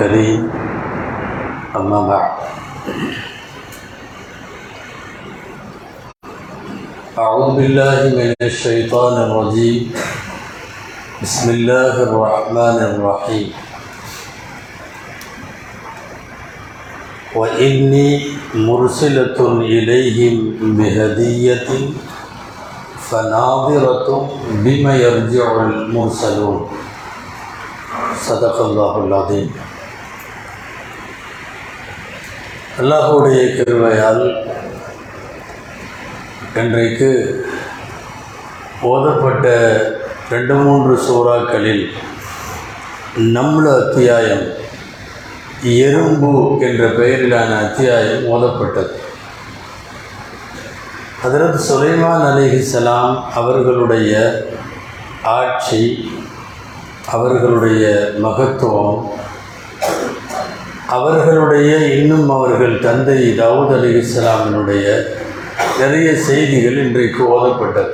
الكريم أما بعد أعوذ بالله من الشيطان الرجيم. بسم الله الرحمن الرحيم. وإني مرسلة إليهم بهدية فناظرة بما يرجع المرسلون. صدق الله العظيم. அல்லாஹுடைய கருவையால் இன்றைக்கு ஓதப்பட்ட ரெண்டு மூன்று சூறாக்களில் நம்மள அத்தியாயம் எறும்பு என்ற பெயரிலான அத்தியாயம் ஓதப்பட்டது. ஹதரத் சுலைமான் அலிஹிசலாம் அவர்களுடைய ஆட்சி அவர்களுடைய மகத்துவம் அவர்களுடைய இன்னும் அவர்கள் தந்தை தாவூத் அலி இஸ்லாமினுடைய நிறைய செய்திகள் இன்றைக்கு ஓதப்பட்டது.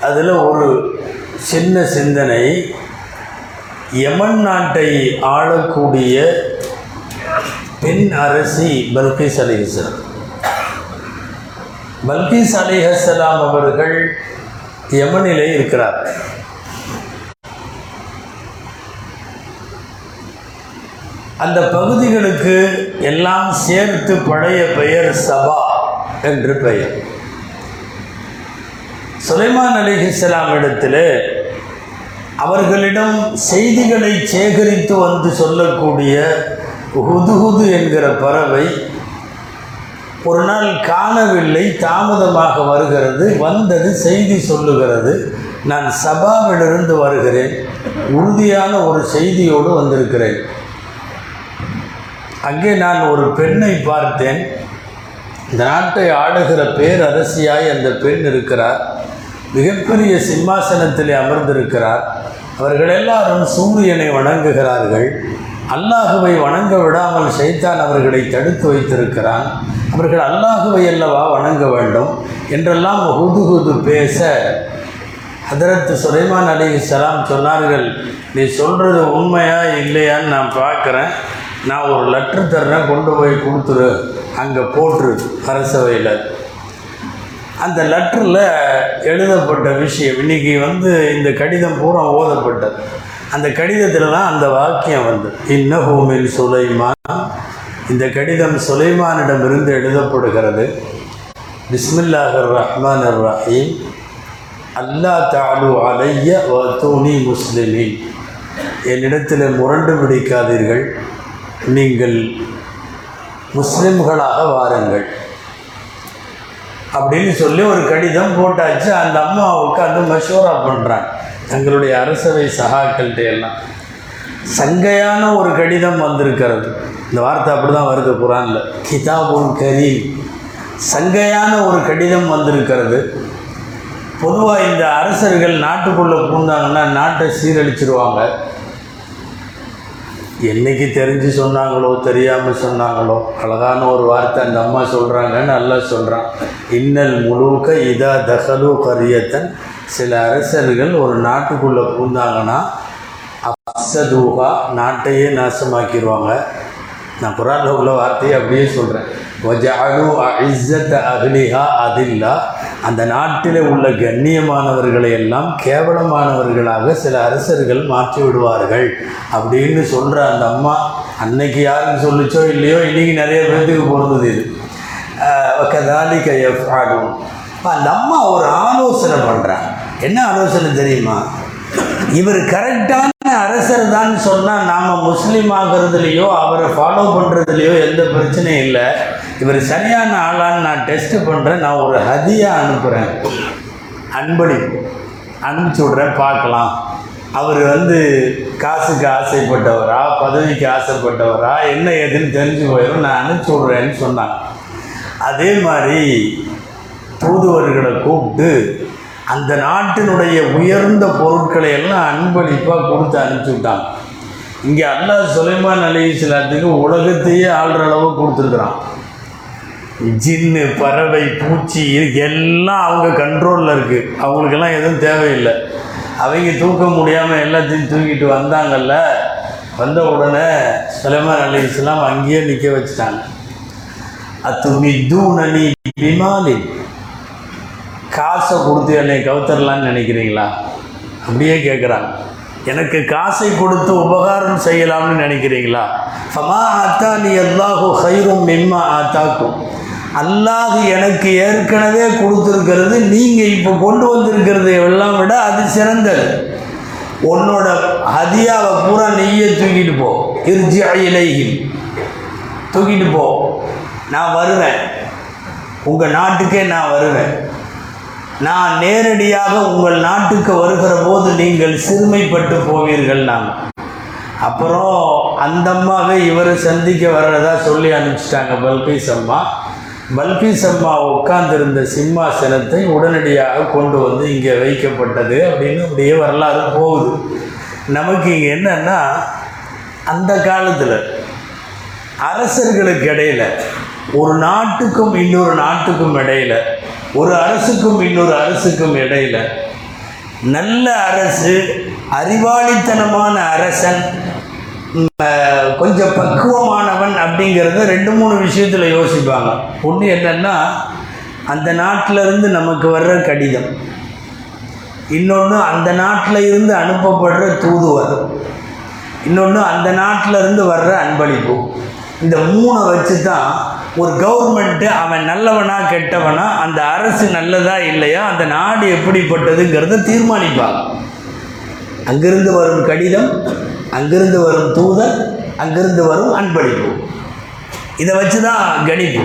அதில் ஒரு சின்ன சிந்தனை யமன் நாட்டை ஆளக்கூடிய பெண் அரசி பல்கிஸ் அலிஹலாம் பல்கிஸ் அலிஹலாம் அவர்கள் யமனிலே இருக்கிறார் அந்த பகுதிகளுக்கு எல்லாம் சேர்த்து பழைய பெயர் சபா என்று பெயர். சுலைமான் அலிஹிஸ்லாம் இடத்தில் அவர்களிடம் செய்திகளை சேகரித்து வந்து சொல்லக்கூடிய ஹுதுஹுது என்கிற பறவை ஒரு நாள் காணவில்லை தாமதமாக வருகிறது. வந்தது செய்தி சொல்லுகிறது. நான் சபாவிலிருந்து வருகிறேன். உறுதியான ஒரு செய்தியோடு வந்திருக்கிறேன். அங்கே நான் ஒரு பெண்ணை பார்த்தேன். இந்த நாட்டை ஆளுகிற பேரரசியாய் அந்த பெண் இருக்கிறார். மிகப்பெரிய சிம்மாசனத்திலே அமர்ந்திருக்கிறார். அவர்கள் எல்லாரும் சூரியனை வணங்குகிறார்கள். அல்லாஹுவை வணங்க விடாமல் சைத்தான் அவர்களை தடுத்து வைத்திருக்கிறான். அவர்கள் அல்லாஹுவை அல்லவா வணங்க வேண்டும்? என்றெல்லாம் ஹுதுகுது பேச ஹதரத் சுலைமான் அலி சலாம் சொன்னார்கள் நீ சொல்கிறது உண்மையா இல்லையான்னு நான் பார்க்குறேன். நான் ஒரு லெட்ரு தர்றேன் கொண்டு போய் கொடுத்துரு. அங்கே போட்டுரு அரசவையில் அந்த லெட்டரில் எழுதப்பட்ட விஷயம் இன்றைக்கி வந்து இந்த கடிதம் பூரா ஓதப்பட்டது. அந்த கடிதத்தில் தான் அந்த வாக்கியம் வந்து இன்னஹூமில் சுலைமான். இந்த கடிதம் சுலைமானிடமிருந்து எழுதப்படுகிறது. பிஸ்மில்லாஹர் ரஹ்மான் ரஹீம் அல்லா தாலு அலைய வத்தூனி முஸ்லிமின். என்னிடத்தில் முரண்டு பிடிக்காதீர்கள். நீங்கள் முஸ்லிம்களாக வாருங்கள். அப்படின்னு சொல்லி ஒரு கடிதம் போட்டாச்சு. அந்த அம்மா உட்காந்து மஷூரா பண்ணுறாங்க தங்களுடைய அரசவை சகாக்கள்கிட்ட எல்லாம். சங்கையான ஒரு கடிதம் வந்திருக்கிறது. இந்த வார்த்தை அப்படி தான் வருது குரானில். கிதாபுன் கரீம். சங்கையான ஒரு கடிதம் வந்திருக்கிறது. பொதுவாக இந்த அரசர்கள் நாட்டுக்குள்ளே பூந்தாங்கன்னா நாட்டை சீரழிச்சிருவாங்க. என்னைக்கு தெரிஞ்சு சொன்னாங்களோ தெரியாமல் சொன்னாங்களோ அழகான ஒரு வார்த்தை அந்த அம்மா சொல்கிறாங்க நல்லா சொல்கிறான் இன்னல் முழுக்க இதா தகலு கரியத்தன். சில அரசர்கள் ஒரு நாட்டுக்குள்ளே பூந்தாங்கன்னா அப்சதூகா நாட்டையே நாசமாக்கிடுவாங்க. நான் குரானில் உள்ள வார்த்தையை அப்படியே சொல்கிறேன் வஜாலு இஸ்ஸத் அஹ்லிஹா அதில்லா. அந்த நாட்டில் உள்ள கண்ணியமானவர்களை எல்லாம் கேவலமானவர்களாக சில அரசர்கள் மாற்றி விடுவார்கள் அப்படின்னு சொல்கிற அந்த அம்மா அன்னைக்கு யாருக்கு சொல்லிச்சோ இல்லையோ இன்றைக்கி நிறைய பேர்த்துக்கு பொருந்தது இது. கதாலி எஃப் ஆடும் அந்த அம்மா ஒரு ஆலோசனை பண்ணுறான் என்ன ஆலோசனை தெரியுமா? இவர் கரெக்டான அரசர் தான் சொன்னால் நாம் முஸ்லீம் ஆகிறதுலையோ அவரை ஃபாலோ பண்ணுறதுலையோ எந்த பிரச்சனையும் இல்லை. இவர் சரியான ஆளான்னு நான் டெஸ்ட் பண்ணுறேன் நான் ஒரு ஹதியாக அனுப்புகிறேன் அன்படி அனுப்பிச்சி விட்றேன் பார்க்கலாம். அவர் வந்து காசுக்கு ஆசைப்பட்டவரா பதவிக்கு ஆசைப்பட்டவரா என்ன ஏதுன்னு தெரிஞ்சு போயிடும் நான் அனுப்பிச்சி விட்றேன்னு சொன்னாங்க அதே மாதிரி தூதுவர்களை கூப்பிட்டு அந்த நாட்டினுடைய உயர்ந்த பொருட்களை எல்லாம் அன்பளிப்பாக கொடுத்து அனுப்பிச்சி விட்டாங்க. இங்கே அல்லா சுலைமான் அலி இஸ்லாத்துக்கு உலகத்தையே ஆள்ற அளவு கொடுத்துருக்குறான். ஜின்னு பறவை பூச்சி இது எல்லாம் அவங்க கண்ட்ரோலில் இருக்குது அவங்களுக்கெல்லாம் எதுவும் தேவையில்லை. அவங்க தூக்க முடியாமல் எல்லாத்தையும் தூக்கிட்டு வந்தாங்கல்ல வந்த உடனே சுலைமான் அலி இஸ்லாம் அங்கேயே நிற்க வச்சுட்டாங்க. தூணி பிமாலி காசை கொடுத்து என்னை கவுத்தரலான்னு நினைக்கிறீங்களா? அப்படியே கேட்குறாங்க எனக்கு காசை கொடுத்து உபகாரம் செய்யலாம்னு நினைக்கிறீங்களா? ஃபமா ஆத்தா நீ அல்லாஹு ஹைரும் மிம்மா ஆத்தாக்கும். அல்லாஹ் எனக்கு ஏற்கனவே கொடுத்துருக்கிறது நீங்கள் இப்போ கொண்டு வந்திருக்கிறது எல்லாம் விட அது சிறந்தது. உன்னோட ஹதியாவை பூரா நெய்யை தூக்கிட்டு போ. இருஜி இலையில் தூக்கிட்டு போ. நான் வருவேன். உங்கள் நாட்டுக்கே நான் வருவேன். நான் நேரடியாக உங்கள் நாட்டுக்கு வருகிற போது நீங்கள் சிறுமைப்பட்டு போவீர்கள் நான் அப்புறம் அந்தம்மாவே இவரை சந்திக்க வர்றதா சொல்லி அனுப்பிச்சிட்டாங்க பல்பீஸ் அம்மா பல்பீஸ் அம்மா உட்கார்ந்திருந்த சிம்மாசனத்தை உடனடியாக கொண்டு வந்து இங்கே வைக்கப்பட்டது அப்படின்னு அப்படியே வரலாறு போகுது. நமக்கு இங்கே என்னன்னா அந்த காலத்தில் அரசர்களுக்கு இடையில ஒரு நாட்டுக்கும் இன்னொரு நாட்டுக்கும் இடையில ஒரு அரசுக்கும் இன்னொரு அரசுக்கும் இடையில நல்ல அரசு அறிவாளித்தனமான அரசன் கொஞ்சம் பக்குவமானவன் அப்படிங்கிறத ரெண்டு மூணு விஷயத்தில் யோசிப்பாங்க. ஒன்று என்னென்னா அந்த நாட்டிலருந்து நமக்கு வர்ற கடிதம். இன்னொன்று அந்த நாட்டில் இருந்து அனுப்பப்படுற தூதுவர். இன்னொன்று அந்த நாட்டில் இருந்து வர்ற அன்பளிப்பு. இந்த மூணை வச்சு தான் ஒரு கவர்மெண்ட்டு அவன் நல்லவனா கெட்டவனா அந்த அரசு நல்லதா இல்லையா அந்த நாடு எப்படிப்பட்டதுங்கிறத தீர்மானிப்பான். அங்கிருந்து வரும் கடிதம் அங்கிருந்து வரும் தூதர் அங்கிருந்து வரும் அன்பளிப்பு. இதை வச்சு தான் கணிப்பு.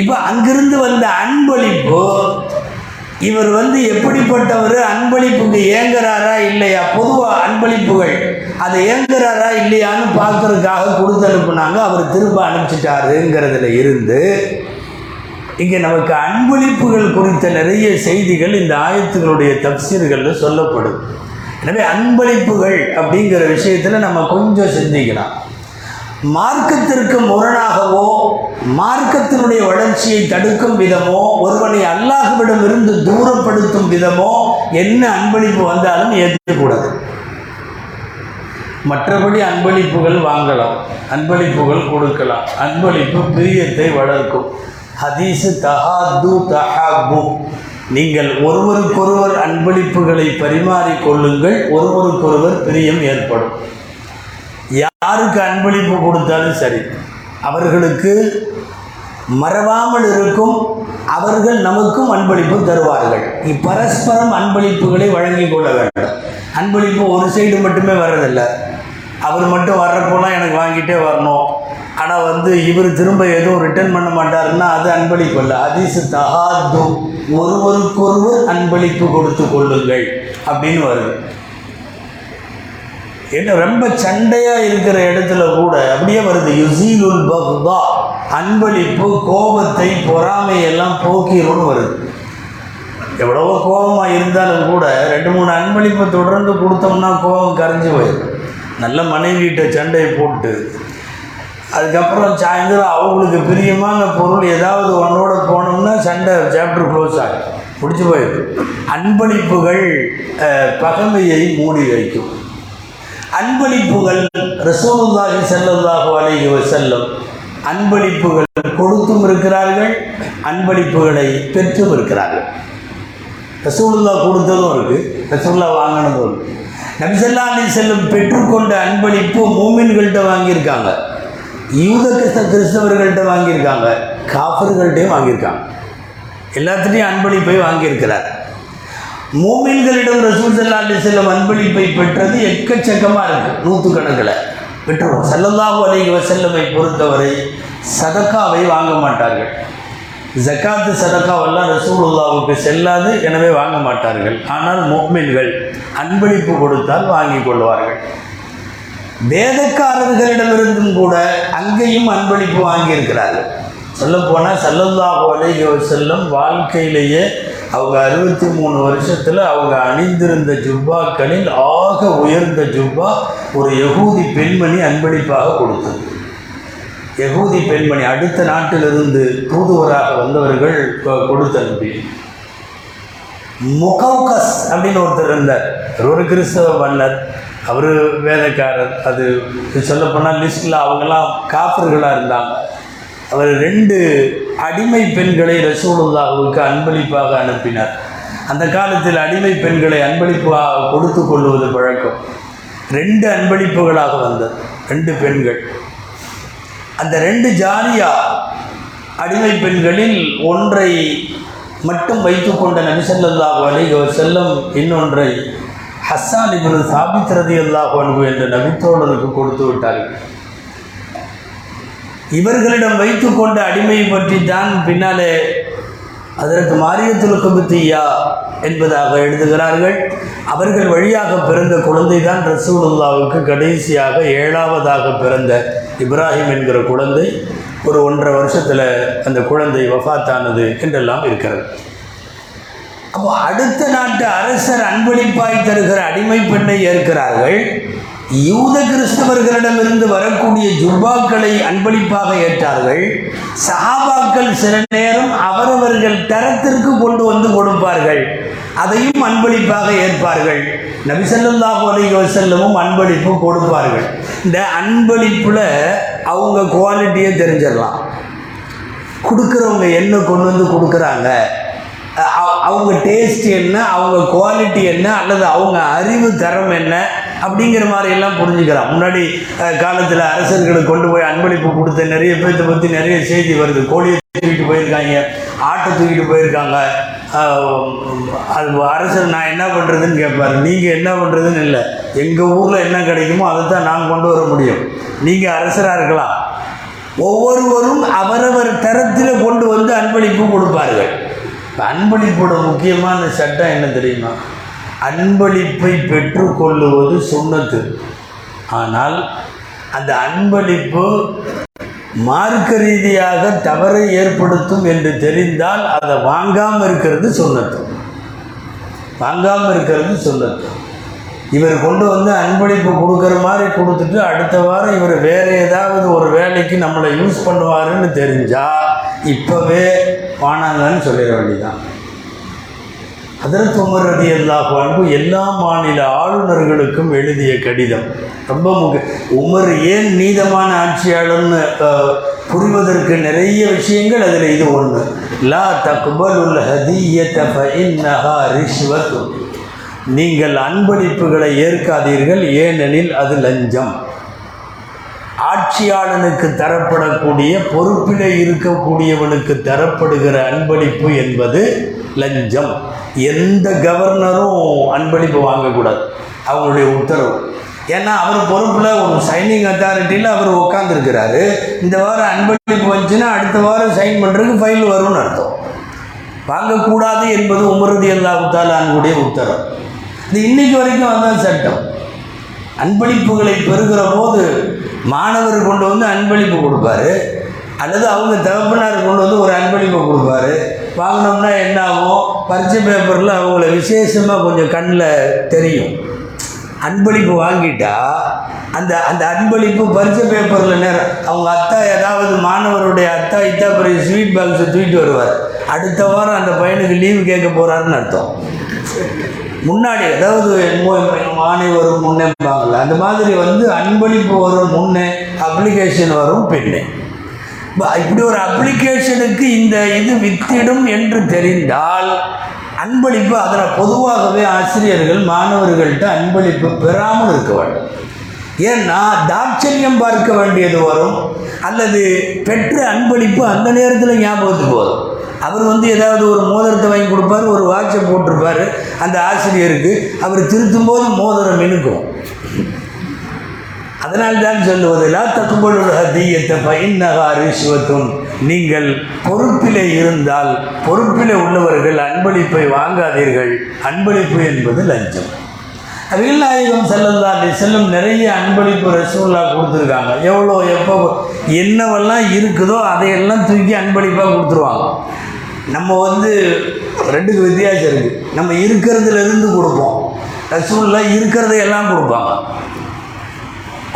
இப்போ அங்கிருந்து வந்த அன்பளிப்பு இவர் வந்து எப்படிப்பட்டவர்? அன்பளிப்புக்கு ஏங்குறாரா இல்லையா? பொதுவாக அன்பளிப்புகள். அதை ஏங்குறாரா இல்லையான்னு பார்க்கறதுக்காக கொடுத்து அனுப்புனாங்க. அவர் திரும்ப அனுப்பிச்சிட்டாருங்கிறதுல இருந்து இங்கே நமக்கு அன்பளிப்புகள் குறித்த நிறைய செய்திகள் இந்த ஆயத்துகளுடைய தப்சீர்களில் சொல்லப்படும். எனவே அன்பளிப்புகள் அப்படிங்கிற விஷயத்தில் நம்ம கொஞ்சம் சிந்திக்கலாம். மார்க்கத்திற்கு முரணாகவோ மார்க்கத்தினுடைய வளர்ச்சியை தடுக்கும் விதமோ ஒருவனை அல்லாஹ்விடம் இருந்து தூரப்படுத்தும் விதமோ என்ன அன்பளிப்பு வந்தாலும் ஏற்கக்கூடாது. மற்றபடி அன்பளிப்புகள் வாங்கலாம் அன்பளிப்புகள் கொடுக்கலாம் அன்பளிப்பு பிரியத்தை வளர்க்கும். ஹதீஸு தஹாது தஹாபு. நீங்கள் ஒருவருக்கொருவர் அன்பளிப்புகளை பரிமாறிக்கொள்ளுங்கள் ஒருவருக்கொருவர் பிரியம் ஏற்படும். யாருக்கு அன்பளிப்பு கொடுத்தாலும் சரி அவர்களுக்கு மறவாமல் இருக்கும் அவர்கள் நமக்கும் அன்பளிப்பு தருவார்கள். இப்பரஸ்பரம் அன்பளிப்புகளை வழங்கி கொள்ள வேண்டும். அன்பளிப்பு ஒரு சைடு மட்டுமே வர்றதில்லை. அவர் மட்டும் வர்றப்போலாம் எனக்கு வாங்கிட்டே வரணும். ஆனால் வந்து இவர் திரும்ப எதுவும் ரிட்டர்ன் பண்ண மாட்டாருன்னா அது அன்பளிப்பு இல்லை. அதிசு தகாது ஒருவருக்கொருவர் அன்பளிப்பு கொடுத்து கொள்ளுங்கள் அப்படின்னு வருது. என்ன ரொம்ப சண்டையாக இருக்கிற இடத்துல கூட அப்படியே வருது. யுசீலுல் பக்தா அன்பளிப்பு கோபத்தை பொறாமையெல்லாம் போக்கிரும்னு வருது. எவ்வளவோ கோபமாக இருந்தாலும் கூட ரெண்டு மூணு அன்பளிப்பை தொடர்ந்து கொடுத்தோம்னா கோபம் கரைஞ்சி போயிடும். நல்ல மனைவிகிட்ட சண்டையை போட்டு அதுக்கப்புறம் சாயந்தரம் அவங்களுக்கு பிரியமான பொருள் ஏதாவது ஒன்னோட போனோம்னா சண்டை சாப்டர் க்ளோஸ் ஆகும். முடிச்சு போயிடும். அன்பளிப்புகள் பகமையை மூடி வைக்கும். அன்பளிப்புகள் ரசூலுல்லாஹி ஸல்லல்லாஹு அலைஹி செல்லும் அன்பளிப்புகள் கொடுத்தும் இருக்கிறார்கள் அன்பளிப்புகளை பெற்றும் இருக்கிறார்கள். ரசூலுல்லா கொடுத்ததும் இருக்குது ரசூலுல்லா வாங்கினதும் இருக்குது நபிசல்லா அலி செல்லம் பெற்றுக்கொண்ட அன்பளிப்பு மூமின்கள்கிட்ட வாங்கியிருக்காங்க. யூத கிறிஸ்த கிறிஸ்தவர்கள்ட்ட வாங்கியிருக்காங்க காஃபர்கள்ட்டையும் வாங்கியிருக்காங்க. எல்லாத்துலேயும் அன்பளிப்பை வாங்கியிருக்கிறார். மோமின்களிடம் ரசூல் சல்லா அலி செல்லம் அன்பளிப்பை பெற்றது எக்கச்சக்கமாக இருக்குது நூற்றுக்கணக்கில் பெற்றோம் சல்லல்லாஹு அலைஹி வசல்லமை பொறுத்தவரை சதக்காவை வாங்க மாட்டார்கள். ஜக்காத்து சதக்காவெல்லாம் ரசூலுல்லாவுக்கு செல்லாது எனவே வாங்க மாட்டார்கள். ஆனால் மோமின்கள் அன்பளிப்பு கொடுத்தால் வாங்கிக் கொள்வார்கள். வேதக்காரர்களிடமிருந்தும் கூட அங்கேயும் அன்பளிப்பு வாங்கியிருக்கிறார்கள். சொல்லப்போனால் சல்லல்லாஹு அலைஹி செல்லும் வாழ்க்கையிலேயே அவங்க அறுபத்தி மூணு வருஷத்தில் அவங்க அணிந்திருந்த ஜுப்பாக்களில் ஆக உயர்ந்த ஜுப்பா ஒரு யகூதி பெண்மணி அன்பளிப்பாக கொடுத்தது. யகூதி பெண்மணி அடுத்த நாட்டிலிருந்து தூதுவராக வந்தவர்கள் கொ- கொடுத்து அனுப்பி முகவுகஸ் அப்படின்னு ஒருத்தர் இருந்தார். அவர் ஒரு கிறிஸ்தவ மன்னர். அவர் வேலைக்காரர். அது சொல்லப்போனால் லிஸ்ட்டில் அவங்கெல்லாம் காப்பர்களாக இருந்தாங்க. அவர் ரெண்டு அடிமை பெண்களை ரசூலுல்லாவுக்கு அன்பளிப்பாக அனுப்பினார். அந்த காலத்தில் அடிமை பெண்களை அன்பளிப்பாக கொடுத்து கொள்வது பழக்கம். ரெண்டு அன்பளிப்புகளாக வந்தது. ரெண்டு பெண்கள். அந்த ரெண்டு ஜாரியா அடிமை பெண்களில் ஒன்றை மட்டும் வைத்துக்கொண்ட நபிசல்லாஹு அலைஹி செல்லும் இன்னொன்றை ஹஸ்ஸான் இப்னு சாபித் ரதியல்லாஹு அன்ஹு என்ற நபித்தோழருக்கு கொடுத்து விட்டார்கள். இவர்களிடம் வைத்துக்கொண்ட அடிமை பற்றி தான் பின்னாலே அதற்கு மாரியத்துல் கபுத்தியா என்பதாக எழுதுகிறார்கள். அவர்கள் வழியாக பிறந்த குழந்தை தான் ரசூலுல்லாவுக்கு கடைசியாக ஏழாவதாக பிறந்த இப்ராஹிம் என்கிற குழந்தை. ஒரு ஒன்றரை வருஷத்தில் அந்த குழந்தை வஃபாத்தானது என்றெல்லாம் இருக்கிறது. அப்போ அடுத்த நாட்டு அரசர் அன்பளிப்பாய் தருகிற அடிமை பெண்ணை ஏற்கிறார்கள். யூத கிறிஸ்தவர்களிடமிருந்து வரக்கூடிய ஜுப்பாக்களை அன்பளிப்பாக ஏற்றார்கள். சஹாபாக்கள் சில நேரம் அவரவர்கள் தரத்திற்கு கொண்டு வந்து கொடுப்பார்கள். அதையும் அன்பளிப்பாக ஏற்பார்கள். நபிசல்லாஹு அலைஹி வஸல்லமும் அன்பளிப்பு கொடுப்பார்கள். இந்த அன்பளிப்பில் அவங்க குவாலிட்டியை தெரிஞ்சிடலாம். கொடுக்குறவங்க என்ன கொண்டு வந்து கொடுக்குறாங்க? அவங்க டேஸ்ட் என்ன? அவங்க குவாலிட்டி என்ன? அல்லது அவங்க அறிவு தரம் என்ன? அப்படிங்கிற மாதிரி எல்லாம் புரிஞ்சுக்கலாம். முன்னாடி காலத்தில் அரசர்களுக்கு கொண்டு போய் அன்பளிப்பு கொடுத்த நிறைய பேர்த்த பற்றி நிறைய செய்தி வருது. கோழியை தூக்கிட்டு போயிருக்காங்க ஆட்டை தூக்கிட்டு போயிருக்காங்க. அது அரசர் நான் என்ன பண்ணுறதுன்னு கேட்பாரு நீங்கள் என்ன பண்ணுறதுன்னு இல்லை. எங்கள் ஊரில் என்ன கிடைக்குமோ அதை தான் நான் கொண்டு வர முடியும். நீங்கள் அரசராக இருக்கலாம். ஒவ்வொருவரும் அவரவர் தரத்தில் கொண்டு வந்து அன்பளிப்பு கொடுப்பார்கள். அன்பளிப்போட முக்கியமான சட்டம் என்ன தெரியுமா? அன்பளிப்பை பெற்றுக்கொள்ளுவது சுண்ணத்து. ஆனால் அந்த அன்பளிப்பு மார்க்க ரீதியாக தவறை ஏற்படுத்தும் என்று தெரிந்தால் அதை வாங்காமல் இருக்கிறது சுண்ணத்து. வாங்காமல் இருக்கிறது சுண்ணத்து. இவர் கொண்டு வந்து அன்பளிப்பு கொடுக்குற மாதிரி கொடுத்துட்டு அடுத்த வாரம் இவர் வேறு ஏதாவது ஒரு வேலைக்கு நம்மளை யூஸ் பண்ணுவாருன்னு தெரிஞ்சால் இப்போவே வானாங்கன்னு சொல்லிட வேண்டியதான் அதற்கு உமர் ரதி அல்லாஹ் அன்பு எல்லா மாநில ஆளுநர்களுக்கும் எழுதிய கடிதம். ரொம்ப முக்கிய உமர் ஏன் நீதமான ஆட்சியாளர்னு புரிவதற்கு நிறைய விஷயங்கள் அதில் இது ஒன்று லா தக்பலுல் உல் நீங்கள் அன்பளிப்புகளை ஏற்காதீர்கள் ஏனெனில் அது லஞ்சம். ஆட்சியாளனுக்கு தரப்படக்கூடிய பொறுப்பிலே இருக்கக்கூடியவனுக்கு தரப்படுகிற அன்பளிப்பு என்பது லஞ்சம். எந்த கவர்னரும் அன்பளிப்பு வாங்கக்கூடாது. அவங்களுடைய உத்தரவு. ஏன்னா அவர் பொறுப்பில் ஒரு சைனிங் அத்தாரிட்டியில் அவர் உட்காந்துருக்கிறாரு இந்த வாரம் அன்பளிப்பு வந்துச்சுன்னா அடுத்த வாரம் சைன் பண்ணுறதுக்கு ஃபைல் வரும்னு அர்த்தம். வாங்கக்கூடாது என்பது உமரதி அல்லா உத்தாலானுடைய உத்தரவு. இது இன்னைக்கு வரைக்கும் அதுதான் சட்டம். அன்பளிப்புகளை பெறுகிற போது மாணவர் கொண்டு வந்து அன்பளிப்பு கொடுப்பாரு. அல்லது அவங்க தகப்பனார் கொண்டு வந்து ஒரு அன்பளிப்பு கொடுப்பாரு. வாங்கினோம்னா என்ன ஆகும் பரிச்சை பேப்பரில் அவங்கள விசேஷமாக கொஞ்சம் கண்ணில் தெரியும். அன்பளிப்பு வாங்கிட்டா அந்த அந்த அன்பளிப்பு பரிச்சை பேப்பரில் நேரம் அவங்க அத்தா ஏதாவது மாணவருடைய அத்தா இத்தா பெரிய ஸ்வீட் பாக்ஸை தூக்கிட்டு வருவார். அடுத்த வாரம் அந்த பையனுக்கு லீவு கேட்க போகிறாருன்னு அர்த்தம். முன்னாடி அதாவது மானை வரும் முன்னேப்பாங்கல்ல அந்த மாதிரி வந்து அன்பளிப்பு வரும் முன்னே அப்ளிகேஷன் வரும் பின்னே. இப்படி ஒரு அப்ளிகேஷனுக்கு இந்த இது வித்திடும் என்று தெரிந்தால் அன்பளிப்பு அதில் பொதுவாகவே ஆசிரியர்கள் மாணவர்கள்ட்ட அன்பளிப்பு பெறாமல் இருக்க வேண்டும். ஏன்னா தாட்சண்யம் பார்க்க வேண்டியது வரும். அல்லது பெற்ற அன்பளிப்பு அந்த நேரத்தில் ஞாபகத்துக்கு வரும். அவர் வந்து ஏதாவது ஒரு மோதிரத்தை வாங்கி கொடுப்பாரு ஒரு வாட்சை போட்டிருப்பாரு. அந்த ஆசிரியருக்கு அவர் திருத்தும் போது மோதிரம் இழுக்கும் அதனால் தான் சொல்லுவது லா தக்குபலுல் ஹதியத்தை பைன்னகா ரிஷ்வத்துன் நீங்கள் பொறுப்பிலே இருந்தால் பொறுப்பிலே உள்ளவர்கள் அன்பளிப்பை வாங்காதீர்கள். அன்பளிப்பு என்பது லஞ்சம். அருகில் நாயகம் செல்லந்தாண்டி செல்லும் நிறைய அன்பளிப்பு ரசூல்லா கொடுத்துருக்காங்க. எவ்வளோ எப்போ என்னவெல்லாம் இருக்குதோ அதையெல்லாம் தூக்கி அன்பளிப்பாக கொடுத்துருவாங்க. நம்ம வந்து ரெண்டுக்கு வித்தியாசம் இருக்குது நம்ம இருக்கிறதுல இருந்து கொடுப்போம். ரசூல்லா இருக்கிறதையெல்லாம் கொடுப்பாங்க.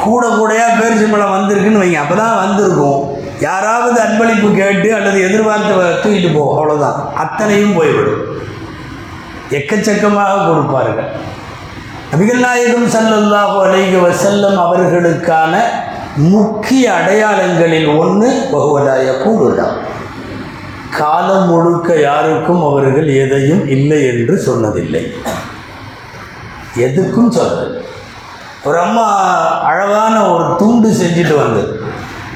கூட கூடையாக பழம் வந்திருக்குன்னு வைங்க. அப்போ தான் வந்திருக்கும். யாராவது அன்பளிப்பு கேட்டு அல்லது எதிர்பார்த்து தூக்கிட்டு போ அவ்வளோதான் அத்தனையும் போய்விடும். எக்கச்சக்கமாக கொடுப்பார்கள். நபிகள் நாயகம் சல்லல்லாஹு அலைஹி வசல்லம் அவர்களுக்கான முக்கிய அடையாளங்களில் ஒன்று பகுவதாய கூடுதான் காலம் முழுக்க யாருக்கும் அவர்கள் எதையும் இல்லை என்று சொன்னதில்லை. எதுக்கும் சொல்லவில்லை ஒரு அம்மா அழகான ஒரு துண்டு செஞ்சுட்டு வந்தது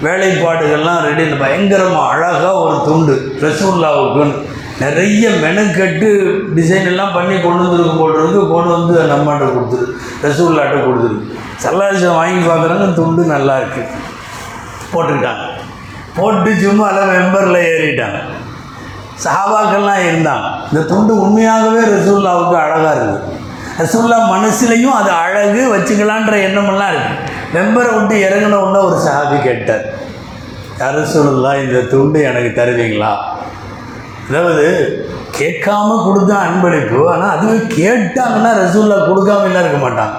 வேலைப்பாடுகள்லாம் ரெடி பயங்கரமாக அழகாக ஒரு துண்டு ரசூல்லாவுக்குன்னு நிறைய மெனக்கட்டு டிசைன் எல்லாம் பண்ணி கொண்டு வந்துருக்கும் போல் கொண்டு வந்து நம்மகிட்ட கொடுத்துரு ரசூல்லாட்ட கொடுத்துரு. சல்லாசம் வாங்கி பார்க்குறாங்க துண்டு நல்லா இருக்குது போட்டுக்கிட்டாங்க போட்டு சும்மா எல்லாம் மெம்பரில் ஏறிட்டாங்க. சஹாபாக்கள்லாம் இருந்தாங்க. இந்த துண்டு உண்மையாகவே ரசூல்லாவுக்கு அழகாக இருக்குது ரசூல்லா மனசுலையும் அது அழகு வச்சுக்கலான்ற எண்ணமெல்லாம் இருக்குது மெம்பரை விட்டு இறங்கின உடனே ஒரு சஹாபி கேட்டார் யார் இந்த துண்டு எனக்கு தருவீங்களா? அதாவது கேட்காம கொடுத்தா அன்பளிப்பு ஆனால் அதுவே கேட்டாங்கன்னா ரசூல்லா கொடுக்காமலாம் இருக்க மாட்டாங்க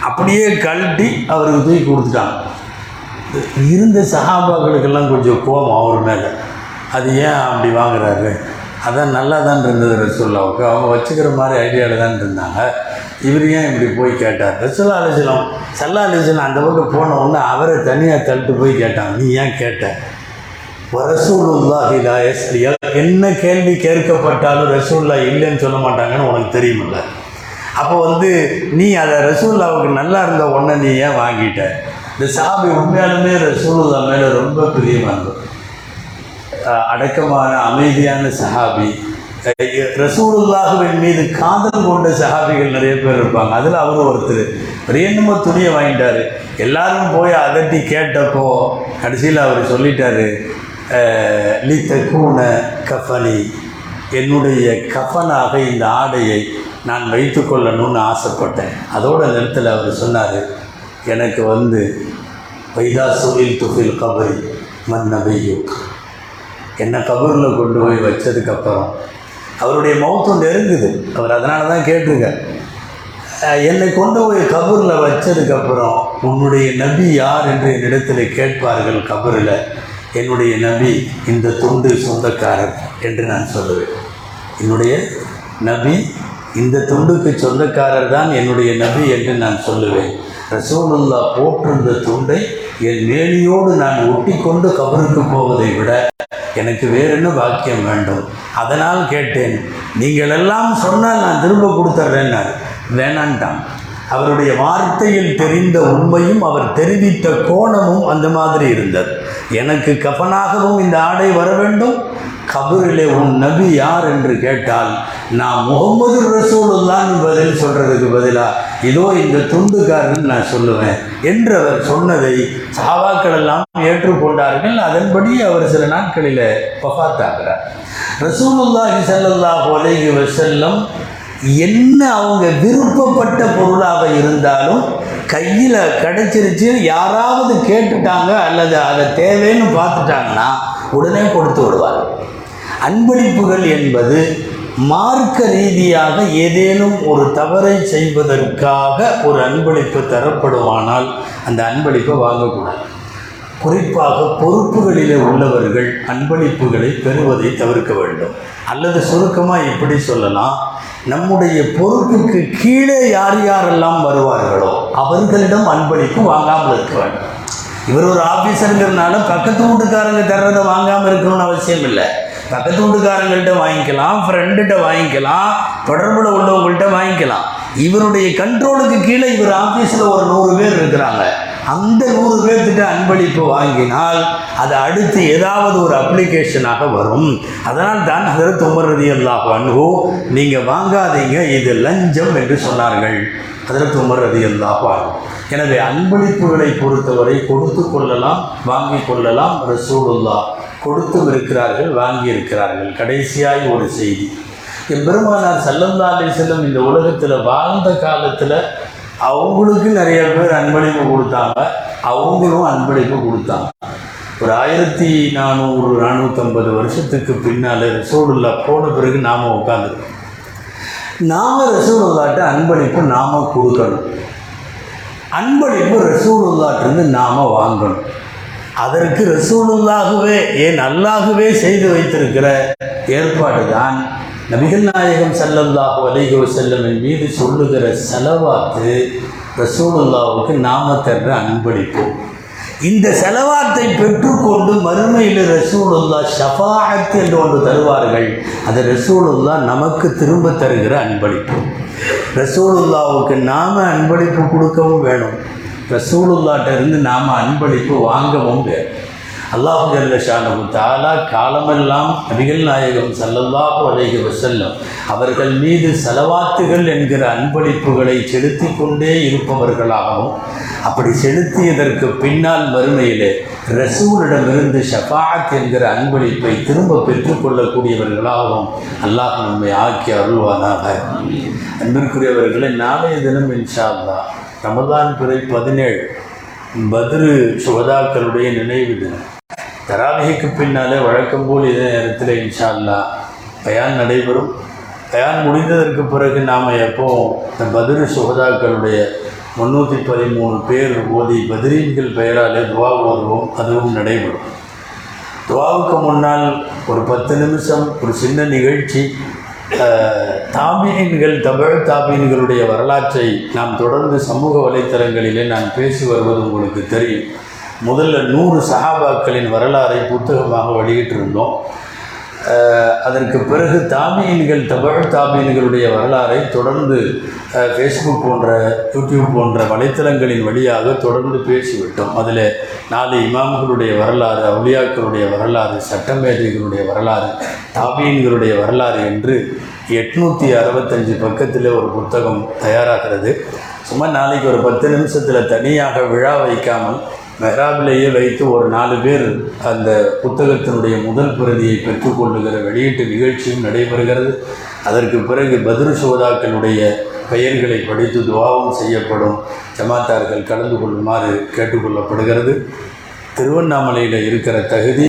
அப்படியே கழட்டி அவருக்கு தூக்கி கொடுத்துட்டாங்க இருந்த சஹாபாக்களுக்கெல்லாம் கொஞ்சம் கோபம் அவர் மேலே. அது ஏன் அப்படி வாங்குறாரு? அதான் நல்லா தான் இருந்தது ரசூல்லாவுக்கு. அவங்க வச்சுக்கிற மாதிரி ஐடியாவில் தான் இருந்தாங்க. இவர் ஏன் இப்படி போய் கேட்டார்? ரசூல்லா அலிசலம் சல்லா அலிசலம் அந்த பக்கம் போன உடனே அவரை தனியாக தள்ளிட்டு போய் கேட்டாங்க. நீ ஏன் கேட்ட? ரசூலுல்லா ஹிலா யஸ்லியா என்ன கேள்வி கேட்கப்பட்டாலும் ரசூல்லா இல்லைன்னு சொல்ல மாட்டாங்கன்னு உனக்கு தெரியுமில்ல. அப்போ வந்து நீ அதை ரசூல்லாவுக்கு நல்லா இருந்த உடனே நீ ஏன் வாங்கிட்ட? இந்த சாபி உண்மையாலுமே ரசூலுல்லா மேலே ரொம்ப பிரியமாக இருந்தது அடக்கமான அமைதியான சஹாபி. ரசூலுல்லாஹுவின் மீது காதல் கொண்ட சஹாபிகள் நிறைய பேர் இருப்பாங்க. அதில் அவரும் ஒருத்தர். ஒரு என்னமோ துணியை வாங்கிட்டாரு? எல்லாரும் போய் அதட்டி கேட்டப்போ கடைசியில் அவர் சொல்லிட்டாரு லித்த கூன கஃபனி. என்னுடைய கஃபனாக இந்த ஆடையை நான் வைத்துக்கொள்ளணும்னு ஆசைப்பட்டேன். அதோட நேரத்தில் அவர் சொன்னார் எனக்கு வந்து வைதா சுவில் துஃபில் கபரி மன் நபியுக். என்னை கபூரில் கொண்டு போய் வச்சதுக்கப்புறம் அவருடைய மௌத்தம் நெருங்குது. அவர் அதனால தான் கேட்டிருக்கார் என்னை கொண்டு போய் கபூரில் வச்சதுக்கப்புறம் உன்னுடைய நபி யார் என்று என்னிடத்தில் கேட்பார்கள் கபரில். என்னுடைய நபி இந்த துண்டு சொந்தக்காரர் என்று நான் சொல்லுவேன். என்னுடைய நபி இந்த துண்டுக்கு சொந்தக்காரர் தான் என்னுடைய நபி என்று நான் சொல்லுவேன். ரசோலுல்லா போட்டிருந்த துண்டை என் மேலியோடு நான் ஒட்டி கொண்டு கபருக்கு போவதை விட எனக்கு வேறு என்ன பாக்கியம் வேண்டும்? அதனால் கேட்டேன் நீங்கள் எல்லாம் சொன்னால் நான் திரும்ப கொடுத்துட்றேன்னார் வேணான்ட்டான். அவருடைய வார்த்தையில் தெரிந்த உண்மையும் அவர் தெரிவித்த கோணமும் அந்த மாதிரி இருந்தது. எனக்கு கஃபனாகவும் இந்த ஆடை வர வேண்டும். கபூரிலே உன் நபி யார்? என்று கேட்டால் நான் முகமது ரசூலுல்லான்னு பதில் சொல்கிறதுக்கு பதிலாக இதோ இந்த துண்டுக்காரன் நான் சொல்லுவேன் என்று அவர் சொன்னதை சாவாக்கள் எல்லாம் ஏற்றுக்கொண்டார்கள். அதன்படி அவர் சில நாட்களில் பஃபாத்தாகிறார் ரசூலுல்லாஹி சல்லாஹ் அலைஹி வசல்லம் என்ன அவங்க விருப்பப்பட்ட பொருளாக இருந்தாலும் கையில் கிடைச்சிருச்சு யாராவது கேட்டுட்டாங்க அல்லது அதை தேவைன்னு பார்த்துட்டாங்கன்னா உடனே கொடுத்து விடுவார் அன்பளிப்புகள் என்பது மார்க்க ரீதியாக ஏதேனும் ஒரு தவறை செய்வதற்காக ஒரு அன்பளிப்பு தரப்படுமானால் அந்த அன்பளிப்பை வாங்கக்கூடாது. குறிப்பாக பொறுப்புகளிலே உள்ளவர்கள் அன்பளிப்புகளை பெறுவதை தவிர்க்க வேண்டும். அல்லது சுருக்கமாக இப்படி சொல்லலாம்? நம்முடைய பொறுப்புக்கு கீழே யார் யாரெல்லாம் வருவார்களோ அவர்களிடம் அன்பளிப்பு வாங்காமல் இருக்க வேண்டும். இவர் ஒரு ஆஃபீஸருங்கிறதுனால பக்கத்து வீட்டுக்காரங்க தர்றதை வாங்காமல் இருக்கணும்னு அவசியம் இல்லை பக்கத்து வீட்டுக்காரங்கள்ட்ட வாங்கிக்கலாம் ஃப்ரெண்டுகிட்ட வாங்கிக்கலாம் தொடர்பில் உள்ளவங்கள்ட்ட வாங்கிக்கலாம். இவருடைய கண்ட்ரோலுக்கு கீழே இவர் ஆஃபீஸில் ஒரு நூறு பேர் இருக்கிறாங்க. அந்த நூறு பேர்த்திட்ட அன்பளிப்பு வாங்கினால் அது அடுத்து ஏதாவது ஒரு அப்ளிகேஷனாக வரும். அதனால் தான் ஹதரத் உமர் ரதி அல்லாஹ் நீங்கள் வாங்காதீங்க இது லஞ்சம் என்று சொன்னார்கள். ஹதரத் உமர் ரதி அல்லாஹ் எனவே அன்பளிப்புகளை பொறுத்தவரை கொடுத்து கொள்ளலாம் வாங்கி கொள்ளலாம் ரசூலுல்லா கொடுத்தும் இருக்கிறார்கள் வாங்கி இருக்கிறார்கள் கடைசியாய் ஒரு செய்தி. எம்பெருமானார் செல்லந்தாலே செல்லும் இந்த உலகத்தில் வாழ்ந்த காலத்தில் அவங்களுக்கு நிறைய பேர் அன்பளிப்பு கொடுத்தாங்க அவங்களும் அன்பளிப்பு கொடுத்தாங்க. ஒரு ஆயிரத்தி நானூறு நானூற்றம்பது வருஷத்துக்கு பின்னால் ரசூலுல்லா போன பிறகு நாம் உட்காந்துருக்கோம் நாம் ரசூலுல்லாட்ட அன்பளிப்பு நாம் கொடுக்கணும். அன்பளிப்பு ரசூலுல்லாட்டிருந்து நாம் வாங்கணும். அதற்கு ரசூலுல்லாகவே ஏன் அல்லாகவே செய்து வைத்திருக்கிற ஏற்பாடு தான் நபிகள் நாயகம் ஸல்லல்லாஹு அலைஹி செல்லமின் மீது சொல்லுகிற செலவாத்து ரசூலுல்லாவுக்கு நாம தர்ற அன்பளிப்பு. இந்த செலவாத்தை பெற்றுக்கொண்டு மறுமையில் ரசூலுல்லா ஷபாஹத் என்று ஒன்று தருவார்கள். அது ரசூலுல்லா நமக்கு திரும்ப தருகிற அன்பளிப்பு. ரசூலுல்லாவுக்கு நாம அன்பளிப்பு கொடுக்கவும் வேணும். ரசூலுல்லாட்ட இருந்து நாம் அன்பளிப்பு வாங்கவும் அல்லாஹு ஜல்ல தாலா காலமெல்லாம் நபிகள் நாயகம் சல்லல்லாஹு அலைஹி வசல்லம் அவர்கள் மீது செலவாத்துகள் என்கிற அன்பளிப்புகளை செலுத்தி கொண்டே இருப்பவர்களாகவும் அப்படி செலுத்தியதற்கு பின்னால் மறுமையிலே ரசூலிடமிருந்து ஷஃபாத் என்கிற அன்பளிப்பை திரும்ப பெற்றுக்கொள்ளக்கூடியவர்களாகவும் அல்லாஹ் நம்மை ஆக்கி அருள்வானாக. அன்பிற்குரியவர்களை நாளைய தினம் இன்ஷா அல்லா ரமதான் பிறை பதினேழு. பத்ரு சுகதாக்களுடைய நினைவு தினம். தராவிகைக்கு பின்னாலே வழக்கம் போல் இதே நேரத்தில் இன்ஷா அல்லா பயான் நடைபெறும். பயான் முடிந்ததற்கு பிறகு நாம் எப்போ இந்த பத்ரு சுகதாக்களுடைய முந்நூற்றி பதிமூணு பேர் ஓதி பதிரீன்கள் பெயராலே துவா ஓதுவோம் அதுவும் நடைபெறும். துவாவுக்கு முன்னால் ஒரு பத்து நிமிஷம் ஒரு சின்ன நிகழ்ச்சி அஹ், தாபீன்கள் தமிழ் தாபீன்களுடைய வரலாற்றை நாம் தொடர்ந்து சமூக வலைத்தளங்களிலே நான் பேசி வருவது உங்களுக்கு தெரியும். முதல்ல நூறு சஹாபாக்களின் வரலாறை புத்தகமாக வெளியிட்டிருந்தோம். அதற்கு பிறகு தாபீன்கள் தமிழ் தாபீன்களுடைய வரலாறை தொடர்ந்து ஃபேஸ்புக் போன்ற யூடியூப் போன்ற வலைத்தளங்களின் வழியாக தொடர்ந்து பேசிவிட்டோம். அதில் நாலு இமாம்களுடைய வரலாறு அவுலியாக்களுடைய வரலாறு சட்டமேதைகளுடைய வரலாறு தாபியன்களுடைய வரலாறு என்று எட்நூற்றி அறுபத்தஞ்சு பக்கத்தில் ஒரு புத்தகம் தயாராகிறது. சும்மா நாளைக்கு ஒரு பத்து நிமிஷத்தில் தனியாக விழா வைக்காமல் மெஹராபிலேயே வைத்து ஒரு நாலு பேர் அந்த புத்தகத்தினுடைய முதல் பிரதியை பெற்றுக்கொள்ளுகிற வெளியீட்டு நிகழ்ச்சியும் நடைபெறுகிறது. அதற்கு பிறகு பத்ரு சோதாக்களுடைய பெயர்களை படித்து துவாவும் செய்யப்படும். ஜமாத்தார்கள் கலந்து கொள்ளுமாறு கேட்டுக்கொள்ளப்படுகிறது திருவண்ணாமலையில் இருக்கிற தகுதி